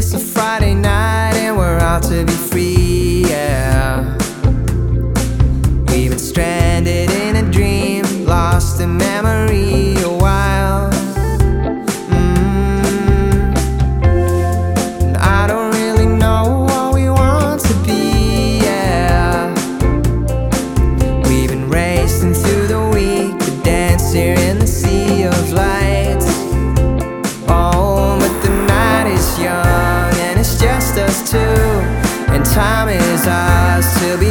It's a Friday night and we're out to be free,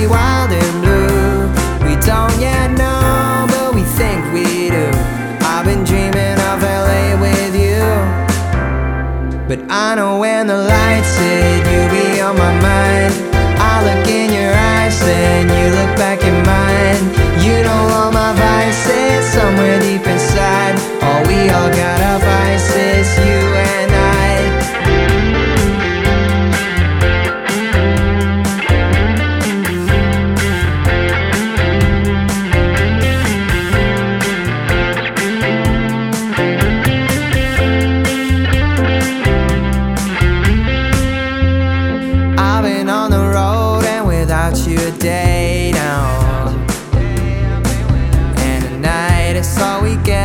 wild and blue. We don't yet know, but we think we do. I've been dreaming of LA with you. But I know when the lights hit, you'll be on my mind. I look in your eyes and you look back in mine. You know all my vices somewhere deep inside. All we all got our without you a day now. And at night it's all we get,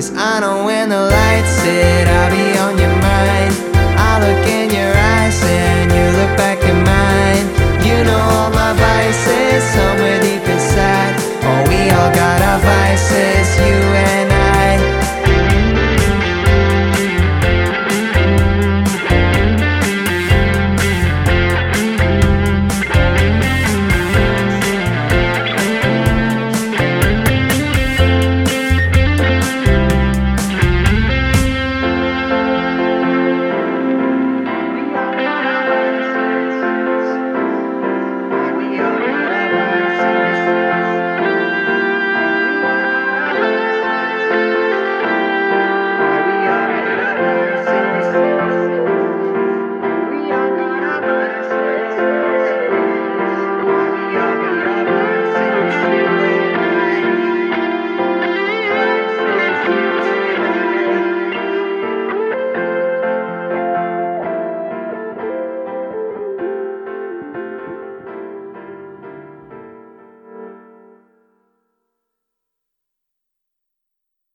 Cause I know when the lights hit, I'll be